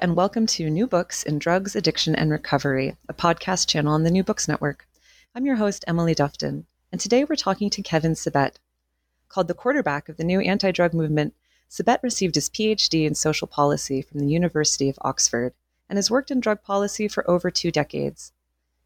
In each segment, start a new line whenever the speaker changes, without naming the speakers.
and welcome to New Books in Drugs, Addiction, and Recovery, a podcast channel on the New Books Network. I'm your host, Emily Dufton, and today we're talking to Kevin Sabet. Called the quarterback of the new anti drug movement, Sabet received his PhD in social policy from the University of Oxford and has worked in drug policy for over two decades.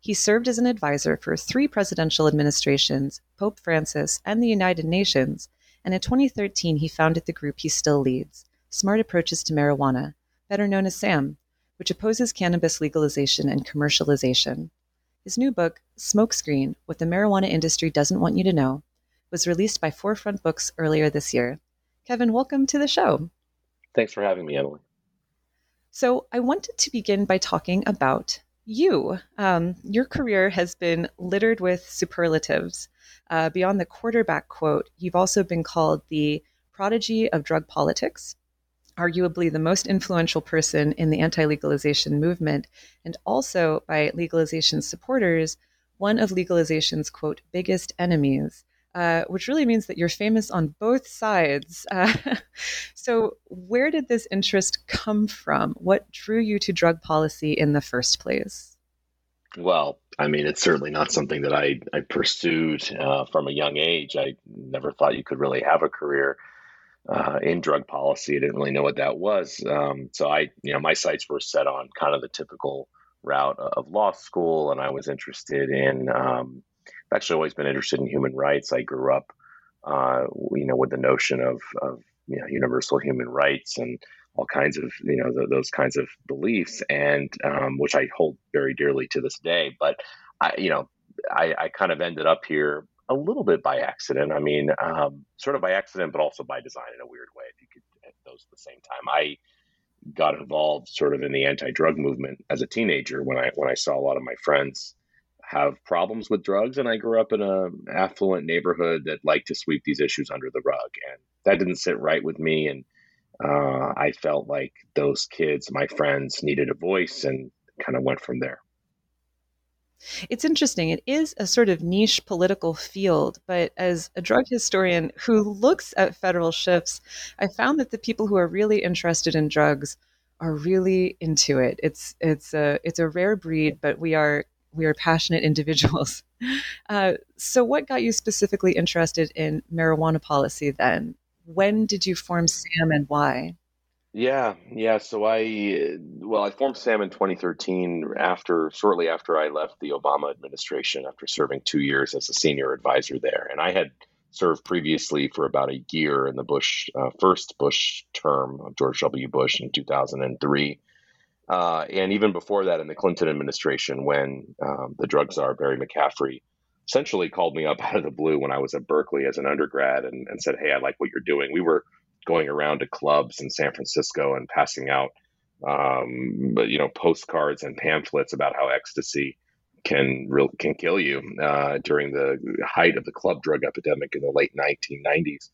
He served as an advisor for three presidential administrations, Pope Francis, and the United Nations, and in 2013 he founded the group he still leads, Smart Approaches to Marijuana, better known as SAM, which opposes cannabis legalization and commercialization. His new book, Smokescreen What the Marijuana Industry Doesn't Want You to Know, was released by Forefront Books earlier this year. Kevin, welcome to the show.
Thanks for having me, Emily.
So, I wanted to begin by talking about you. Um, your career has been littered with superlatives. Uh, beyond the quarterback quote, you've also been called the prodigy of drug politics, arguably the most influential person in the anti legalization movement, and also by legalization supporters, one of legalization's quote, biggest enemies. Uh, which really means that you're famous on both sides. Uh, so, where did this interest come from? What drew you to drug policy in the first place?
Well, I mean, it's certainly not something that I, I pursued uh, from a young age. I never thought you could really have a career uh, in drug policy. I didn't really know what that was. Um, so I, you know, my sights were set on kind of the typical route of law school, and I was interested in. Um, I've actually always been interested in human rights. I grew up, uh, you know, with the notion of, of you know universal human rights and all kinds of you know those kinds of beliefs, and um, which I hold very dearly to this day. But I, you know, I, I kind of ended up here a little bit by accident. I mean, um, sort of by accident, but also by design in a weird way. If you could hit those at the same time, I got involved sort of in the anti-drug movement as a teenager when I when I saw a lot of my friends have problems with drugs, and I grew up in a affluent neighborhood that liked to sweep these issues under the rug, and that didn't sit right with me, and uh, I felt like those kids, my friends, needed a voice, and kind of went from there.
It's interesting. It is a sort of niche political field, but as a drug historian who looks at federal shifts, I found that the people who are really interested in drugs are really into it. It's it's a it's a rare breed, but we are we are passionate individuals. Uh, so, what got you specifically interested in marijuana policy then? When did you form SAM and why?
Yeah, yeah. So I, well, I formed SAM in 2013 after, shortly after I left the Obama administration after serving two years as a senior advisor there. And I had served previously for about a year in the Bush, uh, first Bush term of George W. Bush in 2003. Uh, and even before that in the Clinton administration, when um, the drug czar, Barry McCaffrey, essentially called me up out of the blue when I was at Berkeley as an undergrad and, and said, Hey, I like what you're doing. We were going around to clubs in San Francisco and passing out, um, you know, postcards and pamphlets about how ecstasy can can kill you uh, during the height of the club drug epidemic in the late 1990s.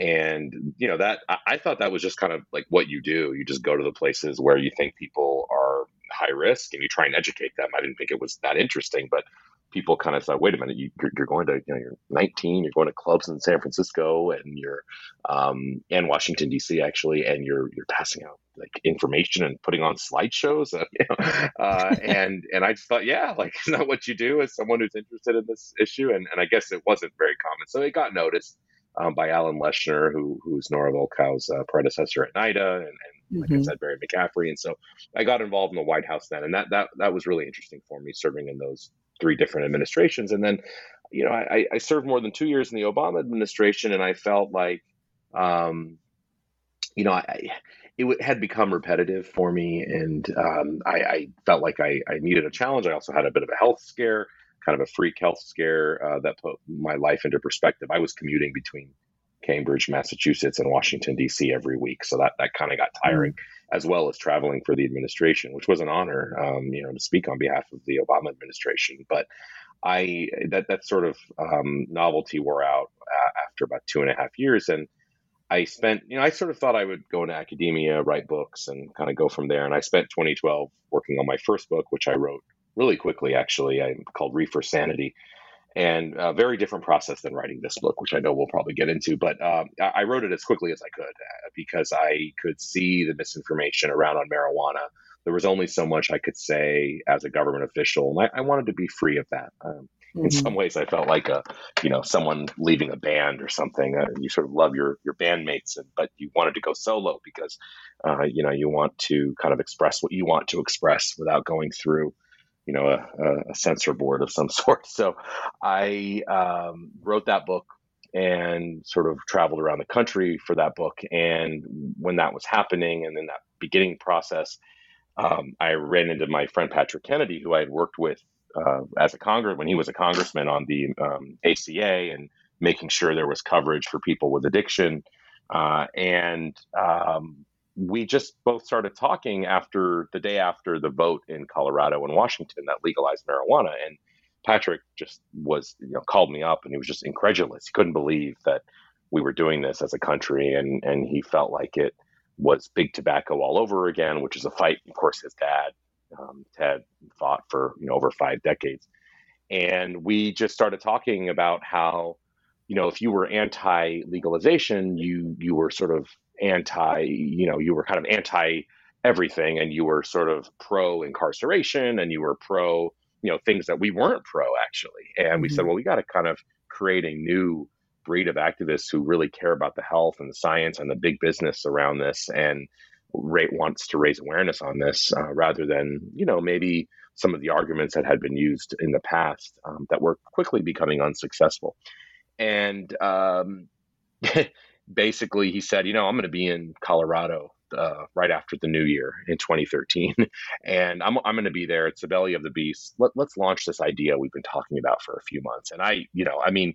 And you know that I thought that was just kind of like what you do. You just go to the places where you think people are high risk and you try and educate them. I didn't think it was that interesting, but people kind of thought, wait a minute, you, are going to, you know, you're 19, you're going to clubs in San Francisco and you're, um, and Washington D.C. actually, and you're you're passing out like information and putting on slideshows, uh, you know? uh, and and I just thought, yeah, like is that what you do as someone who's interested in this issue? And and I guess it wasn't very common, so it got noticed. Um, by Alan Leshner, who who's Nora Volkow's uh, predecessor at NIDA, and, and like mm-hmm. I said, Barry McCaffrey, and so I got involved in the White House then, and that that that was really interesting for me, serving in those three different administrations. And then, you know, I, I served more than two years in the Obama administration, and I felt like, um, you know, I, it had become repetitive for me, and um, I, I, felt like I, I, needed a challenge. I also had a bit of a health scare, kind of a freak health scare uh, that put my life into perspective. I was commuting between Cambridge, Massachusetts, and Washington D.C. every week. So that that kind of got tiring, mm-hmm. as well as traveling for the administration, which was an honor, um, you know, to speak on behalf of the Obama administration. But I that that sort of um, novelty wore out uh, after about two and a half years, and I spent, you know, I sort of thought I would go into academia, write books, and kind of go from there. And I spent 2012 working on my first book, which I wrote really quickly, actually, I called Reefer Sanity, and a very different process than writing this book, which I know we'll probably get into. But um, I wrote it as quickly as I could uh, because I could see the misinformation around on marijuana. There was only so much I could say as a government official, and I, I wanted to be free of that. Um, mm-hmm. In some ways, I felt like a, you know, someone leaving a band or something. Uh, you sort of love your your bandmates, and, but you wanted to go solo because, uh, you know, you want to kind of express what you want to express without going through you know a, a censor board of some sort. So I um, wrote that book and sort of traveled around the country for that book. And when that was happening, and in that beginning process, um, I ran into my friend Patrick Kennedy, who I had worked with uh, as a congress when he was a congressman on the um, ACA and making sure there was coverage for people with addiction. Uh, and um, we just both started talking after the day after the vote in Colorado and Washington that legalized marijuana. And Patrick just was, you know, called me up and he was just incredulous. He couldn't believe that we were doing this as a country. And, and he felt like it was big tobacco all over again, which is a fight, of course, his dad, um, Ted, fought for, you know, over five decades. And we just started talking about how, you know, if you were anti legalization, you, you were sort of anti, you know, you were kind of anti everything and you were sort of pro incarceration and you were pro, you know, things that we weren't pro actually. And mm-hmm. we said, mm-hmm. well, we got to kind of create a new breed of activists who really care about the health and the science and the big business around this and rate wants to raise awareness on this uh, rather than, you know, maybe some of the arguments that had been used in the past um, that were quickly becoming unsuccessful. And um, basically he said, you know, I'm going to be in Colorado uh, right after the new year in 2013, and I'm I'm going to be there. It's the belly of the beast. Let, let's launch this idea we've been talking about for a few months. And I, you know, I mean,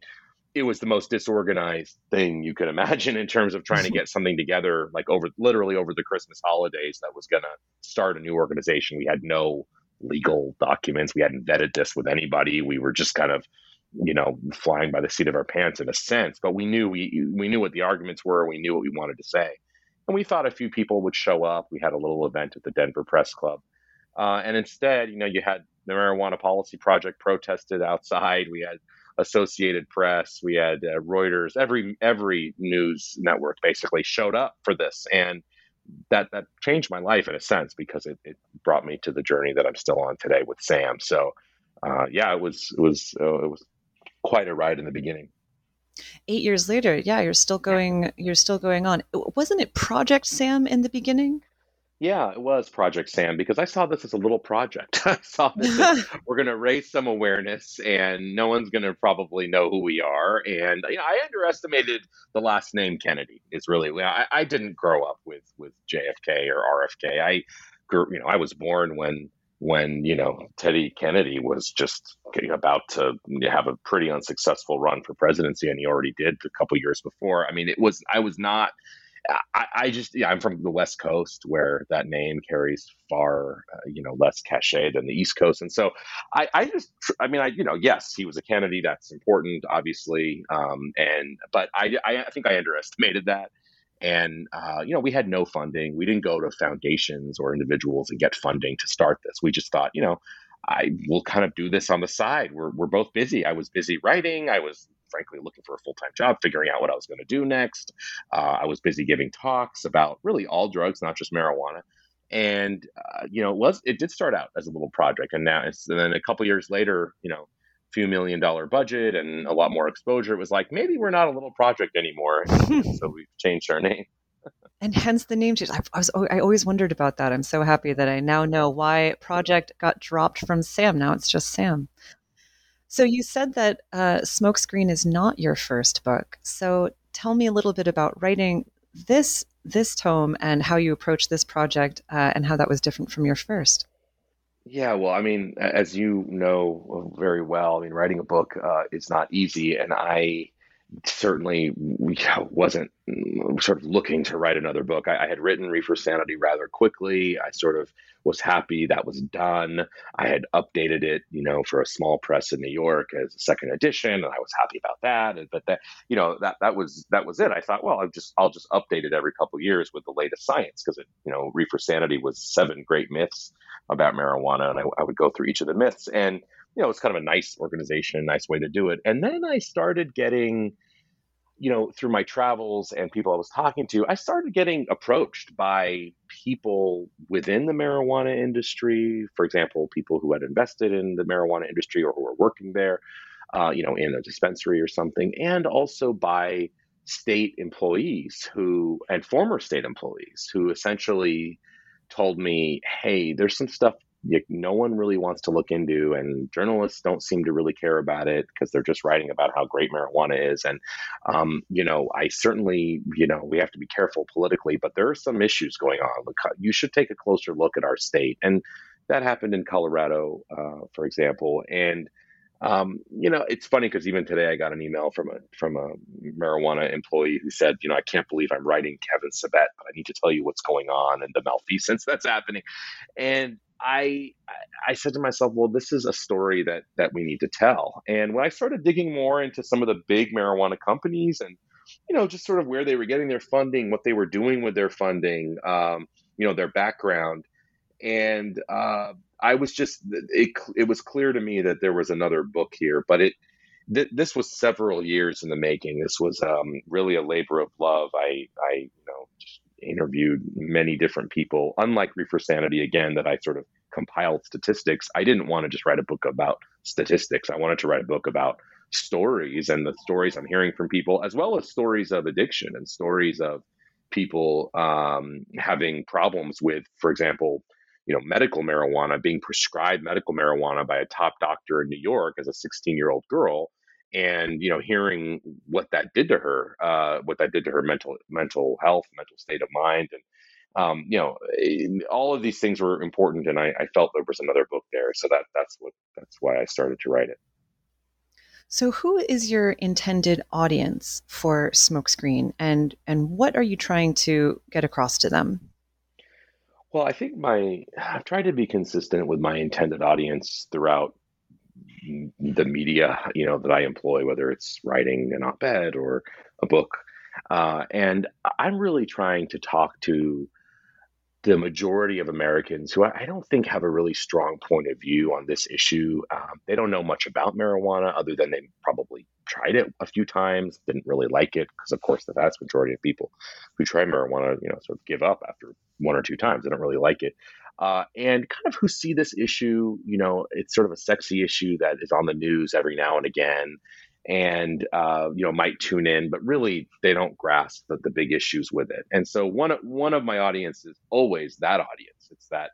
it was the most disorganized thing you could imagine in terms of trying to get something together, like over literally over the Christmas holidays, that was going to start a new organization. We had no legal documents. We hadn't vetted this with anybody. We were just kind of you know, flying by the seat of our pants in a sense, but we knew we we knew what the arguments were. We knew what we wanted to say, and we thought a few people would show up. We had a little event at the Denver Press Club, uh, and instead, you know, you had the Marijuana Policy Project protested outside. We had Associated Press, we had uh, Reuters. Every every news network basically showed up for this, and that that changed my life in a sense because it, it brought me to the journey that I'm still on today with Sam. So. Uh, yeah, it was it was uh, it was quite a ride in the beginning.
Eight years later, yeah, you're still going. You're still going on. Wasn't it Project Sam in the beginning?
Yeah, it was Project Sam because I saw this as a little project. I saw this as, we're going to raise some awareness, and no one's going to probably know who we are. And you know, I underestimated the last name Kennedy. Is really I, I didn't grow up with with JFK or RFK. I grew, you know, I was born when when you know Teddy Kennedy was just about to have a pretty unsuccessful run for presidency, and he already did a couple years before. I mean, it was I was not. I, I just yeah, I'm from the West Coast where that name carries far uh, you know less cachet than the East Coast, and so I, I just I mean I you know yes he was a Kennedy that's important obviously, um, and but I I think I underestimated that and, uh, you know, we had no funding. We didn't go to foundations or individuals and get funding to start this. We just thought, you know, I will kind of do this on the side. We're, we're both busy. I was busy writing. I was frankly looking for a full time job, figuring out what I was going to do next. Uh, I was busy giving talks about really all drugs, not just marijuana. And uh, you know, it was it did start out as a little project, and now it's and then a couple years later, you know, few million dollar budget and a lot more exposure, it was like maybe we're not a little project anymore. so we've changed our name.
and hence the name change. I, I, was I always wondered about that. I'm so happy that I now know why project got dropped from Sam. Now it's just Sam. So you said that uh, Smokescreen is not your first book. So tell me a little bit about writing this this tome and how you approached this project uh, and how that was different from your first.
Yeah, well, I mean, as you know very well, I mean, writing a book uh, is not easy, and I certainly wasn't sort of looking to write another book. I, I, had written Reefer Sanity rather quickly. I sort of was happy that was done. I had updated it, you know, for a small press in New York as a second edition, and I was happy about that. But that, you know, that that was that was it. I thought, well, I'll just I'll just update it every couple years with the latest science because it, you know, Reefer Sanity was seven great myths about marijuana, and I, I would go through each of the myths and you know, it's kind of a nice organization, a nice way to do it. And then I started getting, you know, through my travels and people I was talking to, I started getting approached by people within the marijuana industry. For example, people who had invested in the marijuana industry or who were working there, uh, you know, in a dispensary or something, and also by state employees who and former state employees who essentially told me, hey, there's some stuff no one really wants to look into, and journalists don't seem to really care about it because they're just writing about how great marijuana is. And, um, you know, I certainly, you know, we have to be careful politically, but there are some issues going on. You should take a closer look at our state. And that happened in Colorado, uh, for example. And, um, you know, it's funny because even today I got an email from a from a marijuana employee who said, you know, I can't believe I'm writing Kevin Sabet, but I need to tell you what's going on and the malfeasance that's happening. And I I said to myself, well, this is a story that that we need to tell. And when I started digging more into some of the big marijuana companies and you know just sort of where they were getting their funding, what they were doing with their funding, um, you know, their background, and uh, I was just it it was clear to me that there was another book here, but it. Th- this was several years in the making. This was um, really a labor of love. I, I, you know, just interviewed many different people. Unlike Reefer Sanity, again, that I sort of compiled statistics, I didn't want to just write a book about statistics. I wanted to write a book about stories and the stories I'm hearing from people, as well as stories of addiction and stories of people um, having problems with, for example, you know, medical marijuana, being prescribed medical marijuana by a top doctor in New York as a 16 year old girl and you know hearing what that did to her uh, what that did to her mental mental health mental state of mind and um, you know all of these things were important and I, I, felt there was another book there so that that's what that's why i started to write it
so who is your intended audience for smokescreen and and what are you trying to get across to them
well i think my i've tried to be consistent with my intended audience throughout the media, you know, that I employ, whether it's writing an op-ed or a book. Uh, and I'm really trying to talk to the majority of Americans who I don't think have a really strong point of view on this issue. Um, they don't know much about marijuana other than they probably tried it a few times, didn't really like it, because of course the vast majority of people who try marijuana, you know, sort of give up after one or two times. They don't really like it uh, and kind of who see this issue. You know, it's sort of a sexy issue that is on the news every now and again, and uh, you know might tune in, but really they don't grasp the, the big issues with it. And so one one of my audience is always that audience. It's that.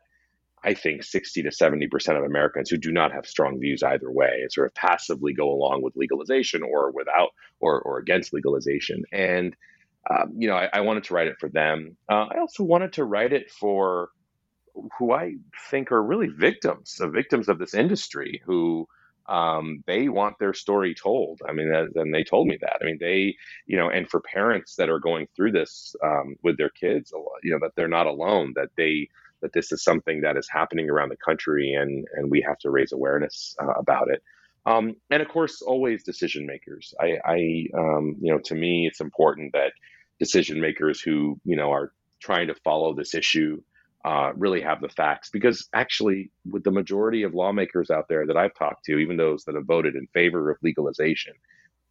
I think 60 to 70% of Americans who do not have strong views either way and sort of passively go along with legalization or without or, or against legalization. And, um, you know, I, I, wanted to write it for them. Uh, I also wanted to write it for who I think are really victims, the victims of this industry who um, they want their story told. I mean, and they told me that. I mean, they, you know, and for parents that are going through this um, with their kids, you know, that they're not alone, that they, that this is something that is happening around the country and, and we have to raise awareness uh, about it. Um, and of course, always decision makers. I, I um, you know, to me, it's important that decision makers who, you know, are trying to follow this issue uh, really have the facts because actually with the majority of lawmakers out there that i've talked to even those that have voted in favor of legalization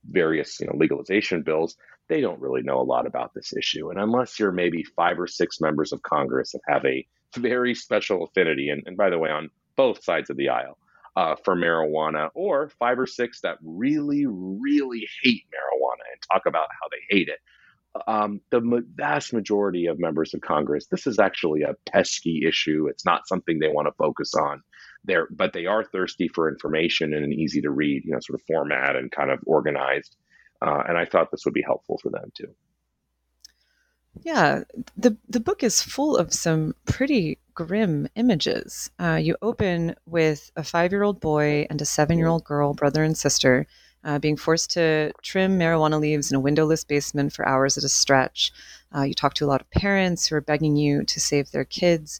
various you know legalization bills they don't really know a lot about this issue. And unless you're maybe five or six members of congress that have a very special affinity and, and by the way on both sides of the aisle uh, for marijuana or five or six that really really hate marijuana and talk about how they hate it um, the vast majority of members of Congress, this is actually a pesky issue. It's not something they want to focus on there, but they are thirsty for information in an easy to read, you know, sort of format and kind of organized. Uh, and I thought this would be helpful for them too.
Yeah, the the book is full of some pretty grim images. Uh, you open with a five year old boy and a seven year old girl, brother and sister, uh, being forced to trim marijuana leaves in a windowless basement for hours at a stretch. Uh, you talk to a lot of parents who are begging you to save their kids.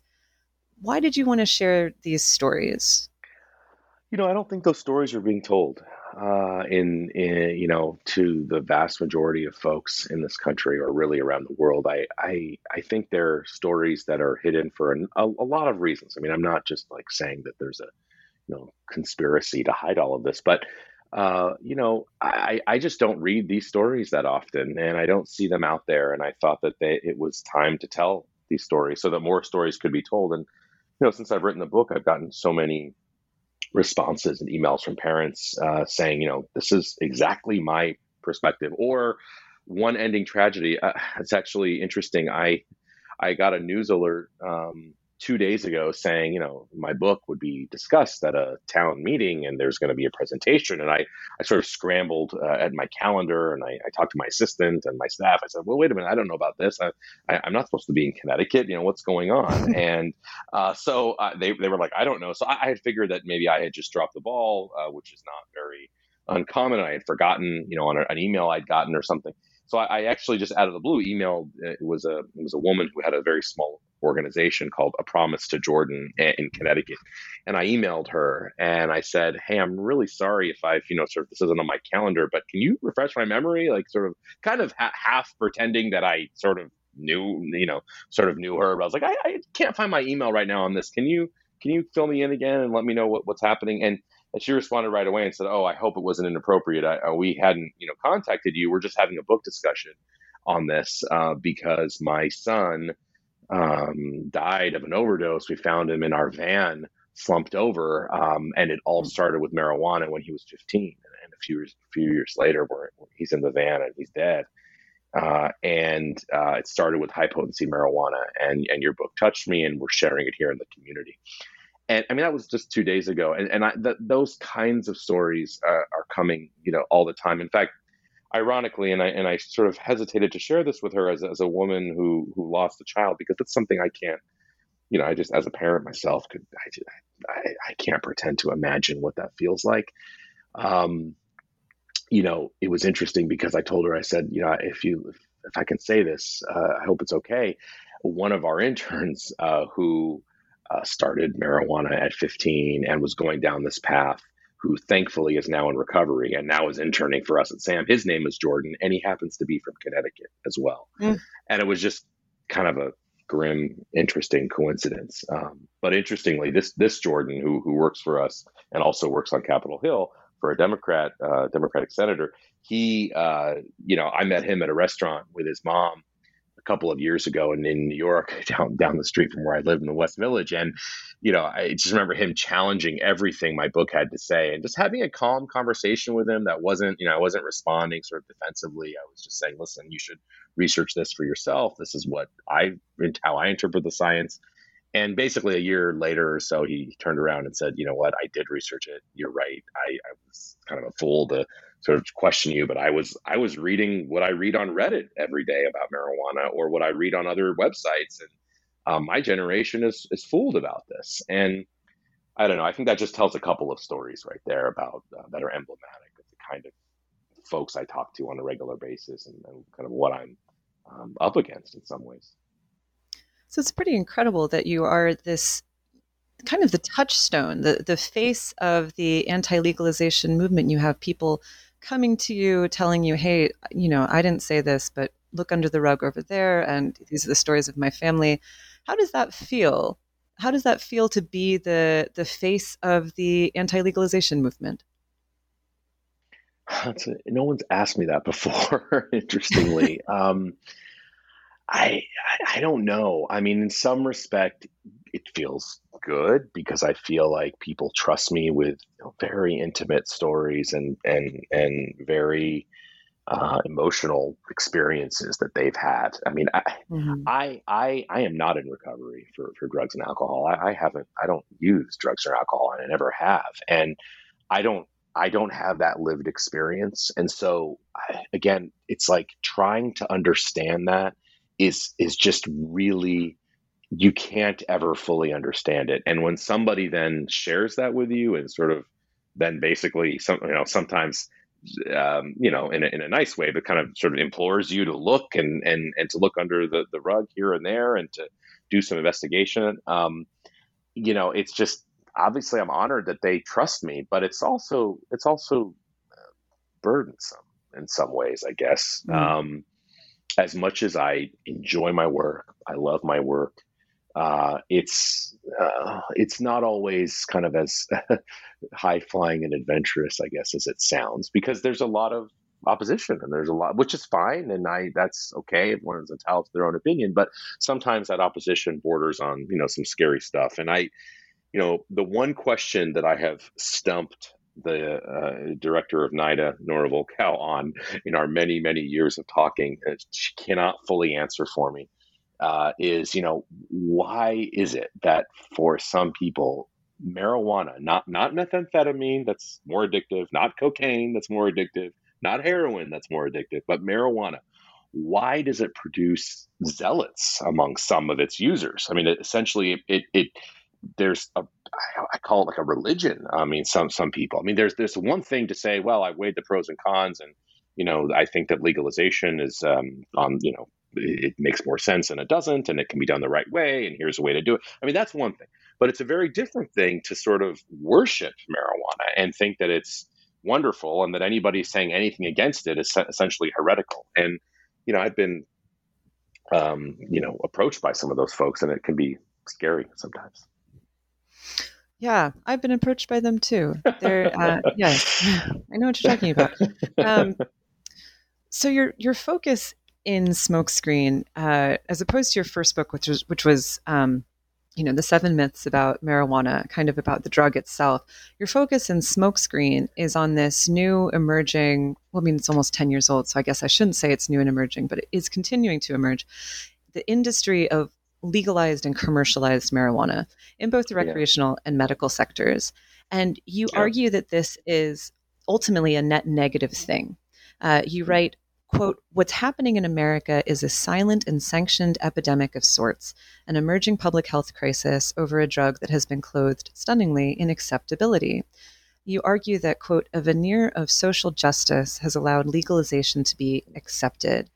Why did you want to share these stories?
You know, I don't think those stories are being told uh, in, in, you know, to the vast majority of folks in this country or really around the world. I, I, I think they're stories that are hidden for an, a, a lot of reasons. I mean, I'm not just like saying that there's a, you know, conspiracy to hide all of this, but uh, you know, I, I just don't read these stories that often, and I don't see them out there. And I thought that they, it was time to tell these stories so that more stories could be told. And you know, since I've written the book, I've gotten so many responses and emails from parents uh, saying, you know, this is exactly my perspective. Or one ending tragedy. Uh, it's actually interesting. I I got a news alert um, two days ago saying, you know, my book would be discussed at a town meeting and there's going to be a presentation. And I, I sort of scrambled uh, at my calendar and I, I, talked to my assistant and my staff. I said, well, wait a minute, I don't know about this. I, am not supposed to be in Connecticut. You know, what's going on? and uh, so uh, they, they were like, I don't know. So I, I, had figured that maybe I had just dropped the ball, uh, which is not very uncommon. I had forgotten, you know, on a, an email I'd gotten or something. So I, I, actually just out of the blue emailed. Uh, it was a it was a woman who had a very small organization called A Promise to Jordan in Connecticut. And I emailed her and I said, Hey, I'm really sorry if I've, you know, sort of this isn't on my calendar, but can you refresh my memory? Like, sort of kind of ha- half pretending that I sort of knew, you know, sort of knew her. But I was like, I, I can't find my email right now on this. Can you, can you fill me in again and let me know what, what's happening? And, and she responded right away and said, "Oh, I hope it wasn't inappropriate. I, uh, we hadn't, you know, contacted you. We're just having a book discussion on this uh, because my son um, died of an overdose. We found him in our van, slumped over, um, and it all started with marijuana when he was 15. And a few years, a few years later, where he's in the van and he's dead. Uh, and uh, it started with high potency marijuana, and and your book touched me, and we're sharing it here in the community. And I mean that was just two days ago, and and I, th- those kinds of stories uh, are coming, you know, all the time. In fact, ironically, and I and I sort of hesitated to share this with her as as a woman who who lost a child because it's something I can't, you know, I just as a parent myself could I I, I can't pretend to imagine what that feels like. Um, you know, it was interesting because I told her I said, you know, if you if I can say this, uh, I hope it's okay. One of our interns uh, who uh, started marijuana at 15 and was going down this path who thankfully is now in recovery and now is interning for us at SAM. His name is Jordan, and he happens to be from Connecticut as well. Mm. And it was just kind of a grim, interesting coincidence. Um, but interestingly, this this Jordan, who who works for us and also works on Capitol Hill for a Democrat, uh, Democratic senator, he, uh, you know, I met him at a restaurant with his mom a couple of years ago in, in New York, down down the street from where I live in the West Village, and you know, I just remember him challenging everything my book had to say, and just having a calm conversation with him that wasn't, you know, I wasn't responding sort of defensively. I was just saying, listen, you should research this for yourself. This is what I how I interpret the science. And basically, a year later or so, he turned around and said, "You know what? I did research it. You're right. I, I was kind of a fool to sort of question you, but I was I was reading what I read on Reddit every day about marijuana, or what I read on other websites, and um, my generation is is fooled about this. And I don't know. I think that just tells a couple of stories right there about uh, that are emblematic of the kind of folks I talk to on a regular basis, and, and kind of what I'm um, up against in some ways.
So it's pretty incredible that you are this kind of the touchstone, the the face of the anti-legalization movement. You have people coming to you telling you, "Hey, you know, I didn't say this, but look under the rug over there, and these are the stories of my family." How does that feel? How does that feel to be the the face of the anti-legalization movement?
A, no one's asked me that before. interestingly, um, I, I don't know. I mean, in some respect, it feels good because I feel like people trust me with you know, very intimate stories and and and very uh, emotional experiences that they've had. I mean, I, mm-hmm. I, I, I am not in recovery for, for drugs and alcohol. I, I, haven't, I don't use drugs or alcohol and I never have. And I don't, I don't have that lived experience. And so I, again, it's like trying to understand that is, is just really, you can't ever fully understand it. And when somebody then shares that with you and sort of then basically some, you know, sometimes um, you know, in a, in a nice way, but kind of sort of implores you to look and and and to look under the the rug here and there and to do some investigation. Um, you know, it's just obviously I'm honored that they trust me, but it's also it's also uh, burdensome in some ways, I guess. Mm. Um, as much as I enjoy my work, I love my work. Uh, it's uh, it's not always kind of as high flying and adventurous, I guess, as it sounds, because there's a lot of opposition and there's a lot which is fine and i that's okay everyone's entitled to their own opinion but sometimes that opposition borders on you know some scary stuff and i you know the one question that i have stumped the uh, director of NIDA, Nora Volkow, on in our many, many years of talking. She cannot fully answer for me. Uh, is you know why is it that for some people marijuana not not methamphetamine that's more addictive not cocaine that's more addictive not heroin that's more addictive but marijuana why does it produce zealots among some of its users i mean it, essentially it, it, it there's a I call it like a religion. I mean, some some people. I mean, there's there's one thing to say. Well, I weighed the pros and cons, and you know, I think that legalization is um, on you know it makes more sense and it doesn't, and it can be done the right way, and here's a way to do it. I mean, that's one thing, but it's a very different thing to sort of worship marijuana and think that it's wonderful, and that anybody saying anything against it is essentially heretical. And you know, I've been um, you know approached by some of those folks, and it can be scary sometimes.
Yeah, I've been approached by them too. They're uh, yes, I know what you're talking about. Um, so your your focus in Smokescreen, uh, as opposed to your first book, which was which was um, you know the seven myths about marijuana, kind of about the drug itself. Your focus in Smokescreen is on this new emerging. Well, I mean, it's almost ten years old, so I guess I shouldn't say it's new and emerging, but it is continuing to emerge. The industry of legalized and commercialized marijuana in both the recreational yeah. and medical sectors. And you yeah. argue that this is ultimately a net negative thing. Uh, you hmm. write, quote, what's happening in America is a silent and sanctioned epidemic of sorts, an emerging public health crisis over a drug that has been clothed stunningly in acceptability. You argue that, quote, a veneer of social justice has allowed legalization to be accepted.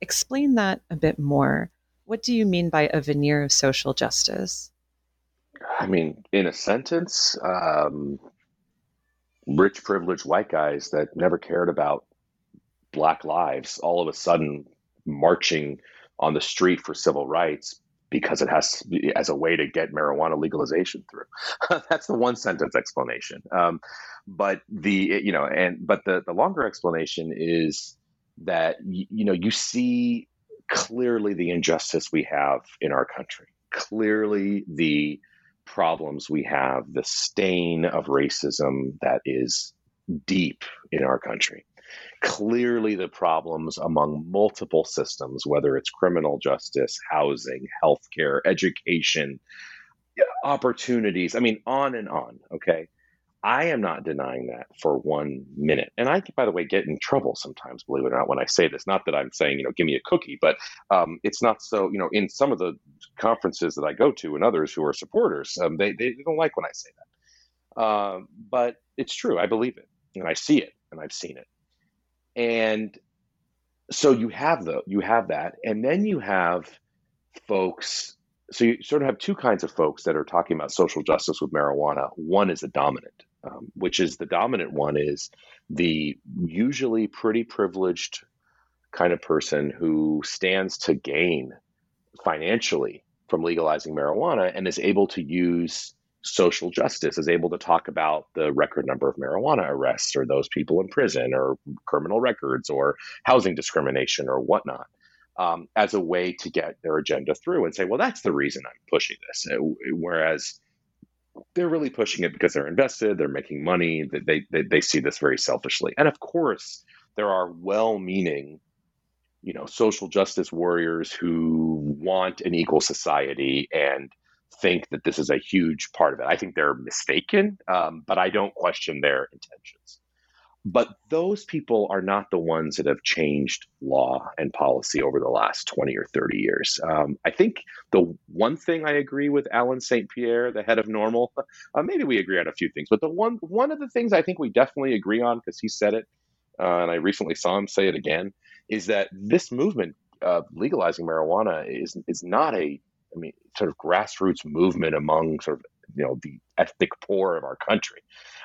Explain that a bit more. What do you mean by a veneer of social justice?
I mean, in a sentence, um, rich, privileged white guys that never cared about black lives all of a sudden marching on the street for civil rights because it has as a way to get marijuana legalization through. That's the one sentence explanation. Um, but the you know and but the the longer explanation is that you know you see clearly the injustice we have in our country, clearly the problems we have, the stain of racism that is deep in our country. Clearly, the problems among multiple systems, whether it's criminal justice, housing, healthcare, education, opportunities, I mean, on and on. Okay. I am not denying that for one minute. And I, by the way, get in trouble sometimes, believe it or not, when I say this. Not that I'm saying, you know, give me a cookie, but um, it's not so, you know, in some of the conferences that I go to and others who are supporters, um, they, they don't like when I say that. Uh, but it's true. I believe it and I see it and I've seen it. And so you have the, you have that. And then you have folks so you sort of have two kinds of folks that are talking about social justice with marijuana. One is a dominant, um, which is the dominant one is the usually pretty privileged kind of person who stands to gain financially from legalizing marijuana and is able to use social justice, is able to talk about the record number of marijuana arrests or those people in prison or criminal records or housing discrimination or whatnot. Um, as a way to get their agenda through and say, well, that's the reason I'm pushing this. Whereas they're really pushing it because they're invested, they're making money, they, they, they see this very selfishly. And of course, there are well meaning, you know, social justice warriors who want an equal society and think that this is a huge part of it. I think they're mistaken, um, but I don't question their intentions. But those people are not the ones that have changed law and policy over the last 20 or 30 years. Um, I think the one thing I agree with Allen St. Pierre, the head of NORML, uh, maybe we agree on a few things, but the one, one of the things I think we definitely agree on, because he said it, uh, and I recently saw him say it again, is that this movement of legalizing marijuana is is not a, I mean, sort of grassroots movement among sort of you know the ethnic poor of our country.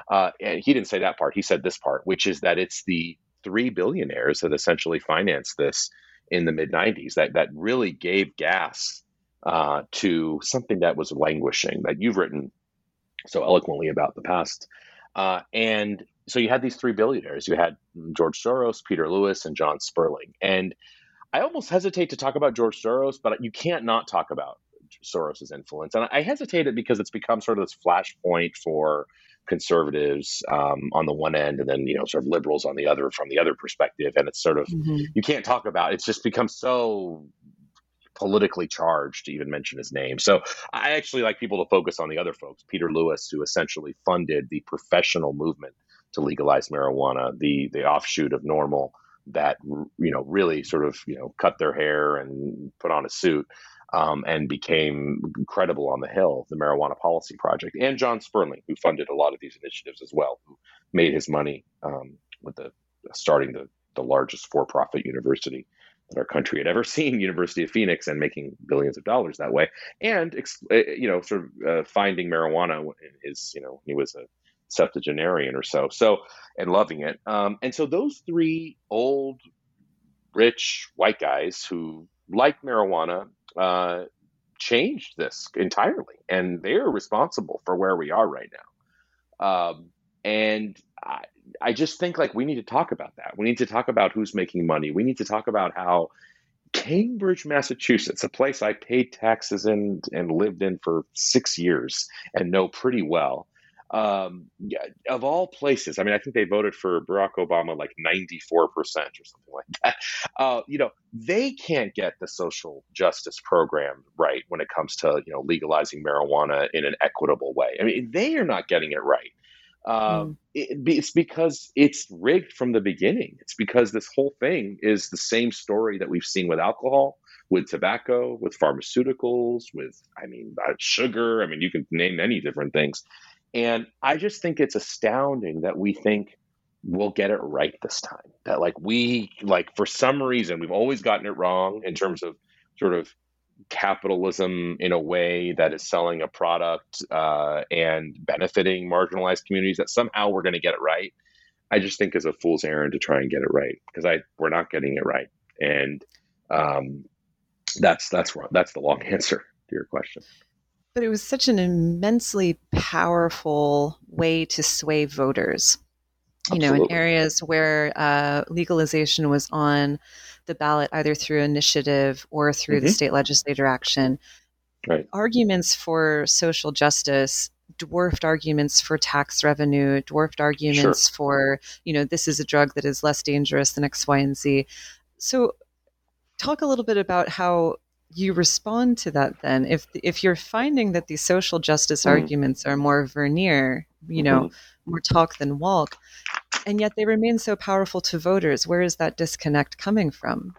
Uh, and he didn't say that part. He said this part, which is that it's the three billionaires that essentially financed this in the mid 90s that that really gave gas uh, to something that was languishing that you've written so eloquently about the past. Uh, and so you had these three billionaires. You had George Soros, Peter Lewis, and John Sperling. And I almost hesitate to talk about George Soros, but you can't not talk about Soros's influence. And I hesitate it because it's become sort of this flashpoint for conservatives um, on the one end and then you know sort of liberals on the other from the other perspective and it's sort of mm-hmm. you can't talk about it's just become so politically charged to even mention his name so i actually like people to focus on the other folks peter lewis who essentially funded the professional movement to legalize marijuana the the offshoot of NORML that you know really sort of you know cut their hair and put on a suit um, and became credible on the Hill, the Marijuana Policy Project, and John Sperling, who funded a lot of these initiatives as well, who made his money um, with the starting the, the largest for-profit university that our country had ever seen, University of Phoenix, and making billions of dollars that way, and eh, you know, sort of uh, finding marijuana in his, you know, he was a septuagenarian or so, so and loving it, um, and so those three old, rich white guys who like marijuana uh, changed this entirely, and they're responsible for where we are right now. Um, and I, I just think like we need to talk about that. We need to talk about who's making money. We need to talk about how Cambridge, Massachusetts, a place I paid taxes in and lived in for six years and know pretty well, um, yeah, of all places, I mean, I think they voted for Barack Obama like 94% or something like that. Uh, you know, they can't get the social justice program right when it comes to, you know, legalizing marijuana in an equitable way. I mean, they are not getting it right. Um, mm. it, it's because it's rigged from the beginning. It's because this whole thing is the same story that we've seen with alcohol, with tobacco, with pharmaceuticals, with, I mean, uh, sugar. I mean, you can name many different things. And I just think it's astounding that we think we'll get it right this time. That like we like for some reason we've always gotten it wrong in terms of sort of capitalism in a way that is selling a product uh, and benefiting marginalized communities. That somehow we're going to get it right. I just think is a fool's errand to try and get it right because I we're not getting it right, and um, that's that's that's the long answer to your question.
But it was such an immensely powerful way to sway voters. You Absolutely. know, in areas where uh, legalization was on the ballot either through initiative or through mm-hmm. the state legislature action,
right.
arguments for social justice dwarfed arguments for tax revenue, dwarfed arguments sure. for, you know, this is a drug that is less dangerous than X, Y, and Z. So, talk a little bit about how you respond to that then if if you're finding that these social justice mm. arguments are more vernier you know mm-hmm. more talk than walk and yet they remain so powerful to voters where is that disconnect coming from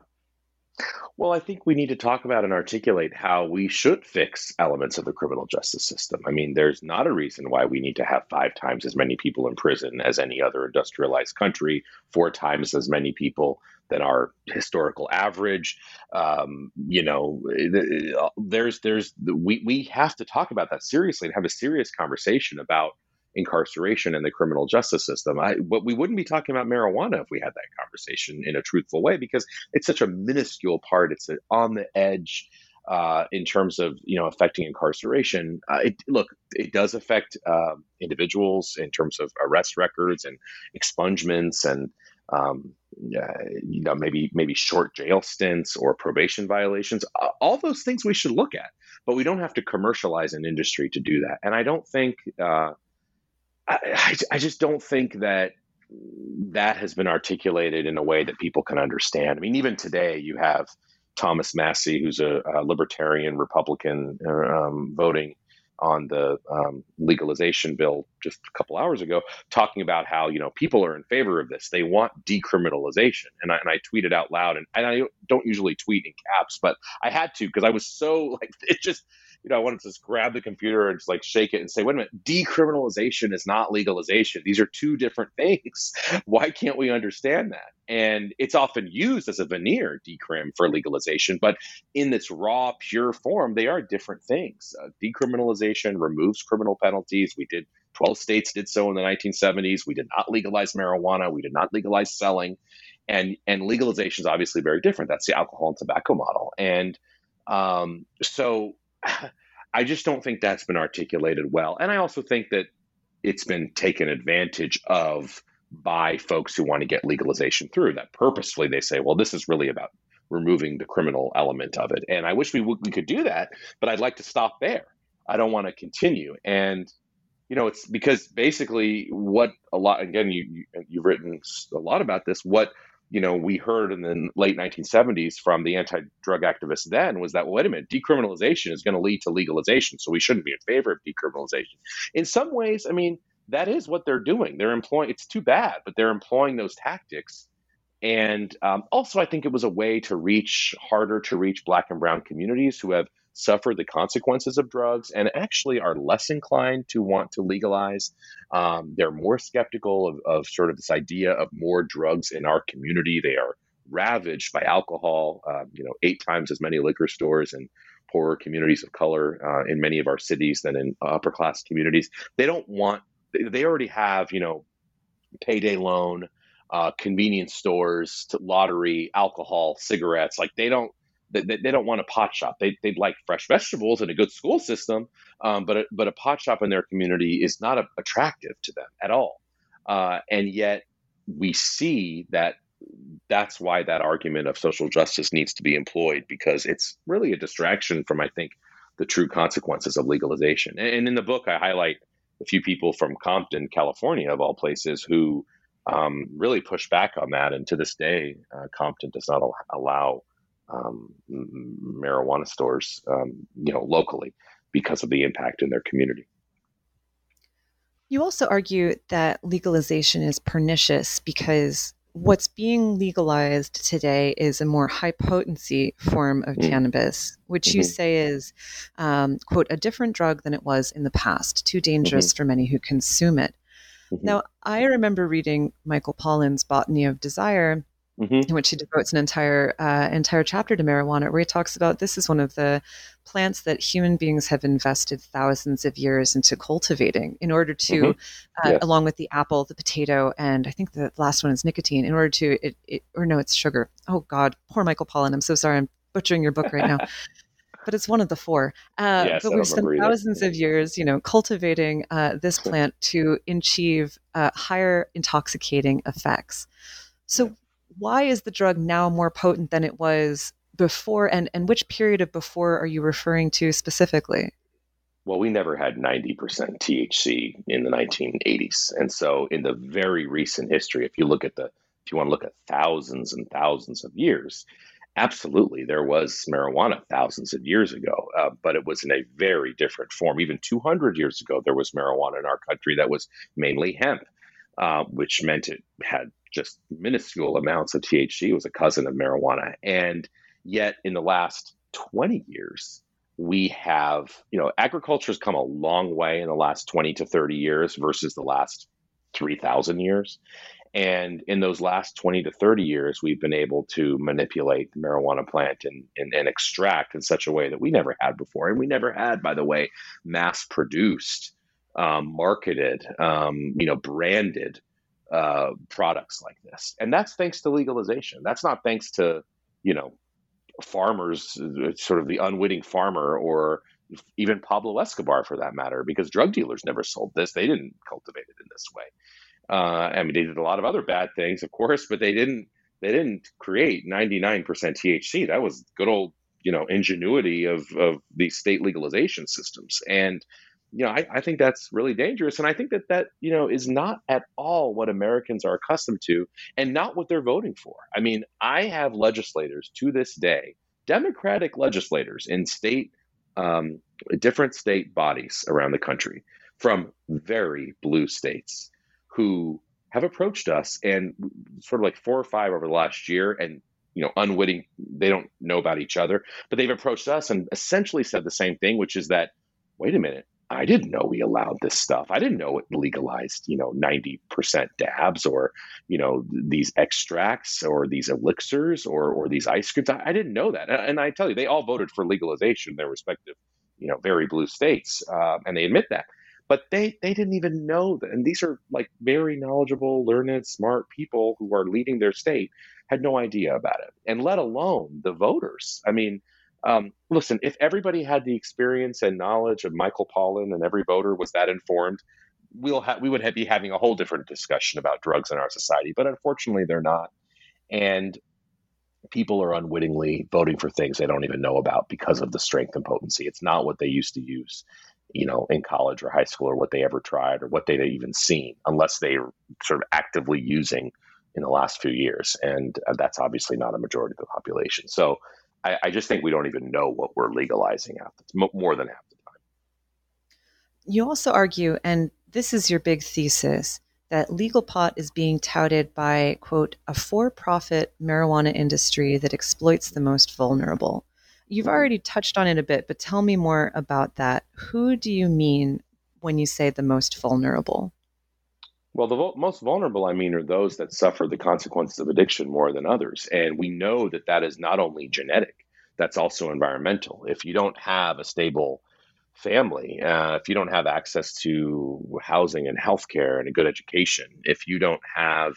well, I think we need to talk about and articulate how we should fix elements of the criminal justice system. I mean, there's not a reason why we need to have five times as many people in prison as any other industrialized country, four times as many people than our historical average. Um, you know, there's there's we we have to talk about that seriously and have a serious conversation about incarceration and the criminal justice system. I, but we wouldn't be talking about marijuana if we had that conversation in a truthful way because it's such a minuscule part. It's on the edge. Uh, in terms of you know affecting incarceration, uh, it, look, it does affect uh, individuals in terms of arrest records and expungements and um, you know maybe maybe short jail stints or probation violations. all those things we should look at, but we don't have to commercialize an industry to do that. And I don't think uh, I, I just don't think that that has been articulated in a way that people can understand. I mean, even today, you have Thomas Massie, who's a, a libertarian Republican, uh, um, voting on the um, legalization bill just a couple hours ago, talking about how you know people are in favor of this. They want decriminalization, and I, and I tweeted out loud, and, and I don't usually tweet in caps, but I had to because I was so like it just you know, I wanted to just grab the computer and just like shake it and say, wait a minute, decriminalization is not legalization. These are two different things. Why can't we understand that? And it's often used as a veneer, decrim, for legalization, but in its raw, pure form, they are different things. Uh, decriminalization removes criminal penalties. We did 12 states did so in the 1970s. We did not legalize marijuana. We did not legalize selling. And, and legalization is obviously very different. That's the alcohol and tobacco model. And um, so I just don't think that's been articulated well. And I also think that it's been taken advantage of by folks who want to get legalization through that purposefully they say, well, this is really about removing the criminal element of it. And I wish we, w- we could do that, but I'd like to stop there. I don't want to continue. And, you know, it's because basically what a lot, again, you, you, you've written a lot about this, what you know, we heard in the late 1970s from the anti-drug activists then was that, well, wait a minute, decriminalization is going to lead to legalization, so we shouldn't be in favor of decriminalization. In some ways, I mean, that is what they're doing. They're employing. It's too bad, but they're employing those tactics. And um, also, I think it was a way to reach harder to reach Black and Brown communities who have suffer the consequences of drugs and actually are less inclined to want to legalize. Um, they're more skeptical of, of, sort of this idea of more drugs in our community. They are ravaged by alcohol, uh, you know, eight times as many liquor stores in poorer communities of color uh, in many of our cities than in upper class communities. They don't want, they already have, you know, payday loan, uh, convenience stores, lottery, alcohol, cigarettes. Like they don't, they, they don't want a pot shop. They, they'd like fresh vegetables and a good school system, um, but, a, but a pot shop in their community is not a, attractive to them at all. Uh, and yet we see that that's why that argument of social justice needs to be employed because it's really a distraction from, I think, the true consequences of legalization. And, and in the book, I highlight a few people from Compton, California, of all places, who um, really push back on that. And to this day, uh, Compton does not al- allow um, marijuana stores, um, you know, locally because of the impact in their community.
You also argue that legalization is pernicious because what's being legalized today is a more high potency form of mm. cannabis, which mm-hmm. you say is, um, quote, a different drug than it was in the past, too dangerous mm-hmm. for many who consume it. Mm-hmm. Now, I remember reading Michael Pollan's Botany of Desire, mm-hmm. in which he devotes an entire uh, entire chapter to marijuana, where he talks about this is one of the plants that human beings have invested thousands of years into cultivating in order to, mm-hmm. uh, along with the apple, the potato, and I think the last one is nicotine, in order to it, it or no, it's sugar. Oh God, poor Michael Pollan. I'm so sorry. I'm butchering your book right now. but it's one of the four. Uh, yes, but we've spent thousands of years, you know, cultivating uh, this plant to achieve uh, higher intoxicating effects. So, why is the drug now more potent than it was before? And, and which period of before are you referring to specifically?
Well we never had 90% thc in the 1980s and so in the very recent history if you look at the if you want to look at thousands and thousands of years absolutely there was marijuana thousands of years ago uh, but it was in a very different form. Even 200 years ago there was marijuana in our country that was mainly hemp uh, which meant it had just minuscule amounts of THC. Was a cousin of marijuana. And yet, in the last 20 years, we have, you know, agriculture has come a long way in the last 20 to 30 years versus the last 3,000 years. And in those last 20 to 30 years, we've been able to manipulate the marijuana plant and, and, and extract in such a way that we never had before. And we never had, by the way, mass produced, um, marketed, um, you know, branded uh, products like this. And that's thanks to legalization. That's not thanks to, you know, farmers, uh, sort of the unwitting farmer or even Pablo Escobar for that matter, because drug dealers never sold this. They didn't cultivate it in this way. Uh, I mean, they did a lot of other bad things, of course, but they didn't. They didn't create 99% THC. That was good old, you know, ingenuity of of these state legalization systems. And you know, I, I, think that's really dangerous. And I think that that, you know, is not at all what Americans are accustomed to and not what they're voting for. I mean, I have legislators to this day, Democratic legislators in state, um, different state bodies around the country from very blue states who have approached us and sort of like four or five over the last year and you know unwitting they don't know about each other but they've approached us and essentially said the same thing which is that wait a minute I didn't know we allowed this stuff. I didn't know it legalized, you know, 90% dabs or, you know, these extracts or these elixirs or, or these ice creams. I, I didn't know that. And I tell you, they all voted for legalization in their respective, you know, very blue states. Uh, and they admit that. But they, they didn't even know that. And these are like very knowledgeable, learned, smart people who are leading their state had no idea about it. And let alone the voters. I mean, um, listen, if everybody had the experience and knowledge of Michael Pollan and every voter was that informed, we'll ha- we would have, be having a whole different discussion about drugs in our society. But unfortunately, they're not, and people are unwittingly voting for things they don't even know about because of the strength and potency. It's not what they used to use, you know, in college or high school, or what they ever tried, or what they'd even seen, unless they're sort of actively using in the last few years, and uh, that's obviously not a majority of the population. So I, I just think we don't even know what we're legalizing half the, more than half the time.
You also argue, and this is your big thesis, that legal pot is being touted by, quote, a for profit marijuana industry that exploits the most vulnerable. You've mm-hmm. already touched on it a bit, but tell me more about that. Who do you mean when you say the most vulnerable?
Well, the most vulnerable, I mean, are those that suffer the consequences of addiction more than others. And we know that that is not only genetic, that's also environmental. If you don't have a stable family, uh, if you don't have access to housing and healthcare and a good education, if you don't have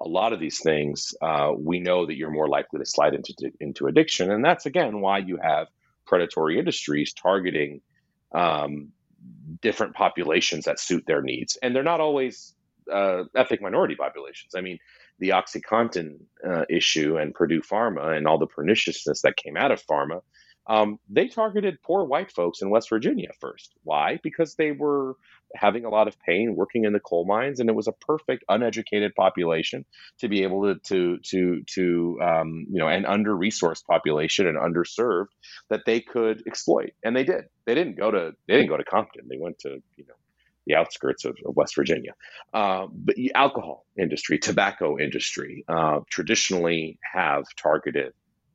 a lot of these things, uh, we know that you're more likely to slide into into addiction, and that's again why you have predatory industries targeting um, different populations that suit their needs, and they're not always uh, ethnic minority populations. I mean, the OxyContin uh, issue and Purdue Pharma and all the perniciousness that came out of pharma, um, they targeted poor white folks in West Virginia first. Why? Because they were having a lot of pain working in the coal mines, and it was a perfect uneducated population to be able to to to to um, you know an under resourced population and underserved that they could exploit, and they did. They didn't go to they didn't go to Compton. They went to you know the outskirts of, of West Virginia. Uh, but alcohol industry, tobacco industry, uh, traditionally have targeted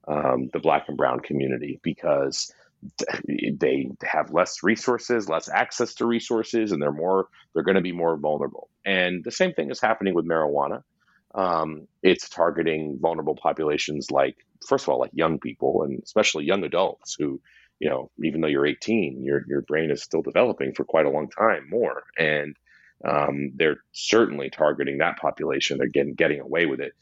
um, the black and brown community because they have less resources, less access to resources, and they're more they're going to be more vulnerable. And the same thing is happening with marijuana. Um, it's targeting vulnerable populations like, first of all, like young people and especially young adults who you know, even though you're 18, your your brain is still developing for quite a long time more, and um, they're certainly targeting that population. They're getting getting away with it.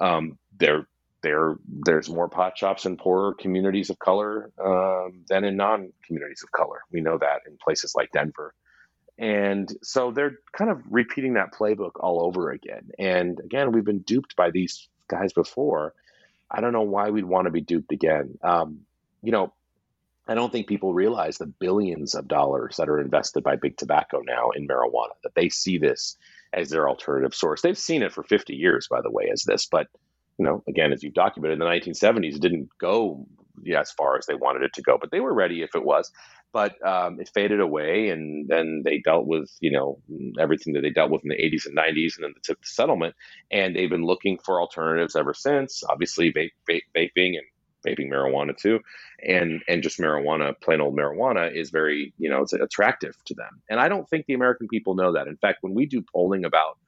Um, there, there, there's more pot shops in poorer communities of color um, than in non communities of color. We know that in places like Denver, and so they're kind of repeating that playbook all over again. And again, we've been duped by these guys before. I don't know why we'd want to be duped again. Um, you know, I don't think people realize the billions of dollars that are invested by big tobacco now in marijuana, that they see this as their alternative source. They've seen it for 50 years, by the way, as this. But, you know, again, as you've documented, in the 1970s, it didn't go as far as they wanted it to go, but they were ready if it was. But um, it faded away, and then they dealt with, you know, everything that they dealt with in the 80s and 90s, and then the settlement. And they've been looking for alternatives ever since. Obviously, vape, vape, vaping and vaping marijuana too, and and just marijuana, plain old marijuana, is very you know it's attractive to them. And I don't think the American people know that. In fact, when we do polling about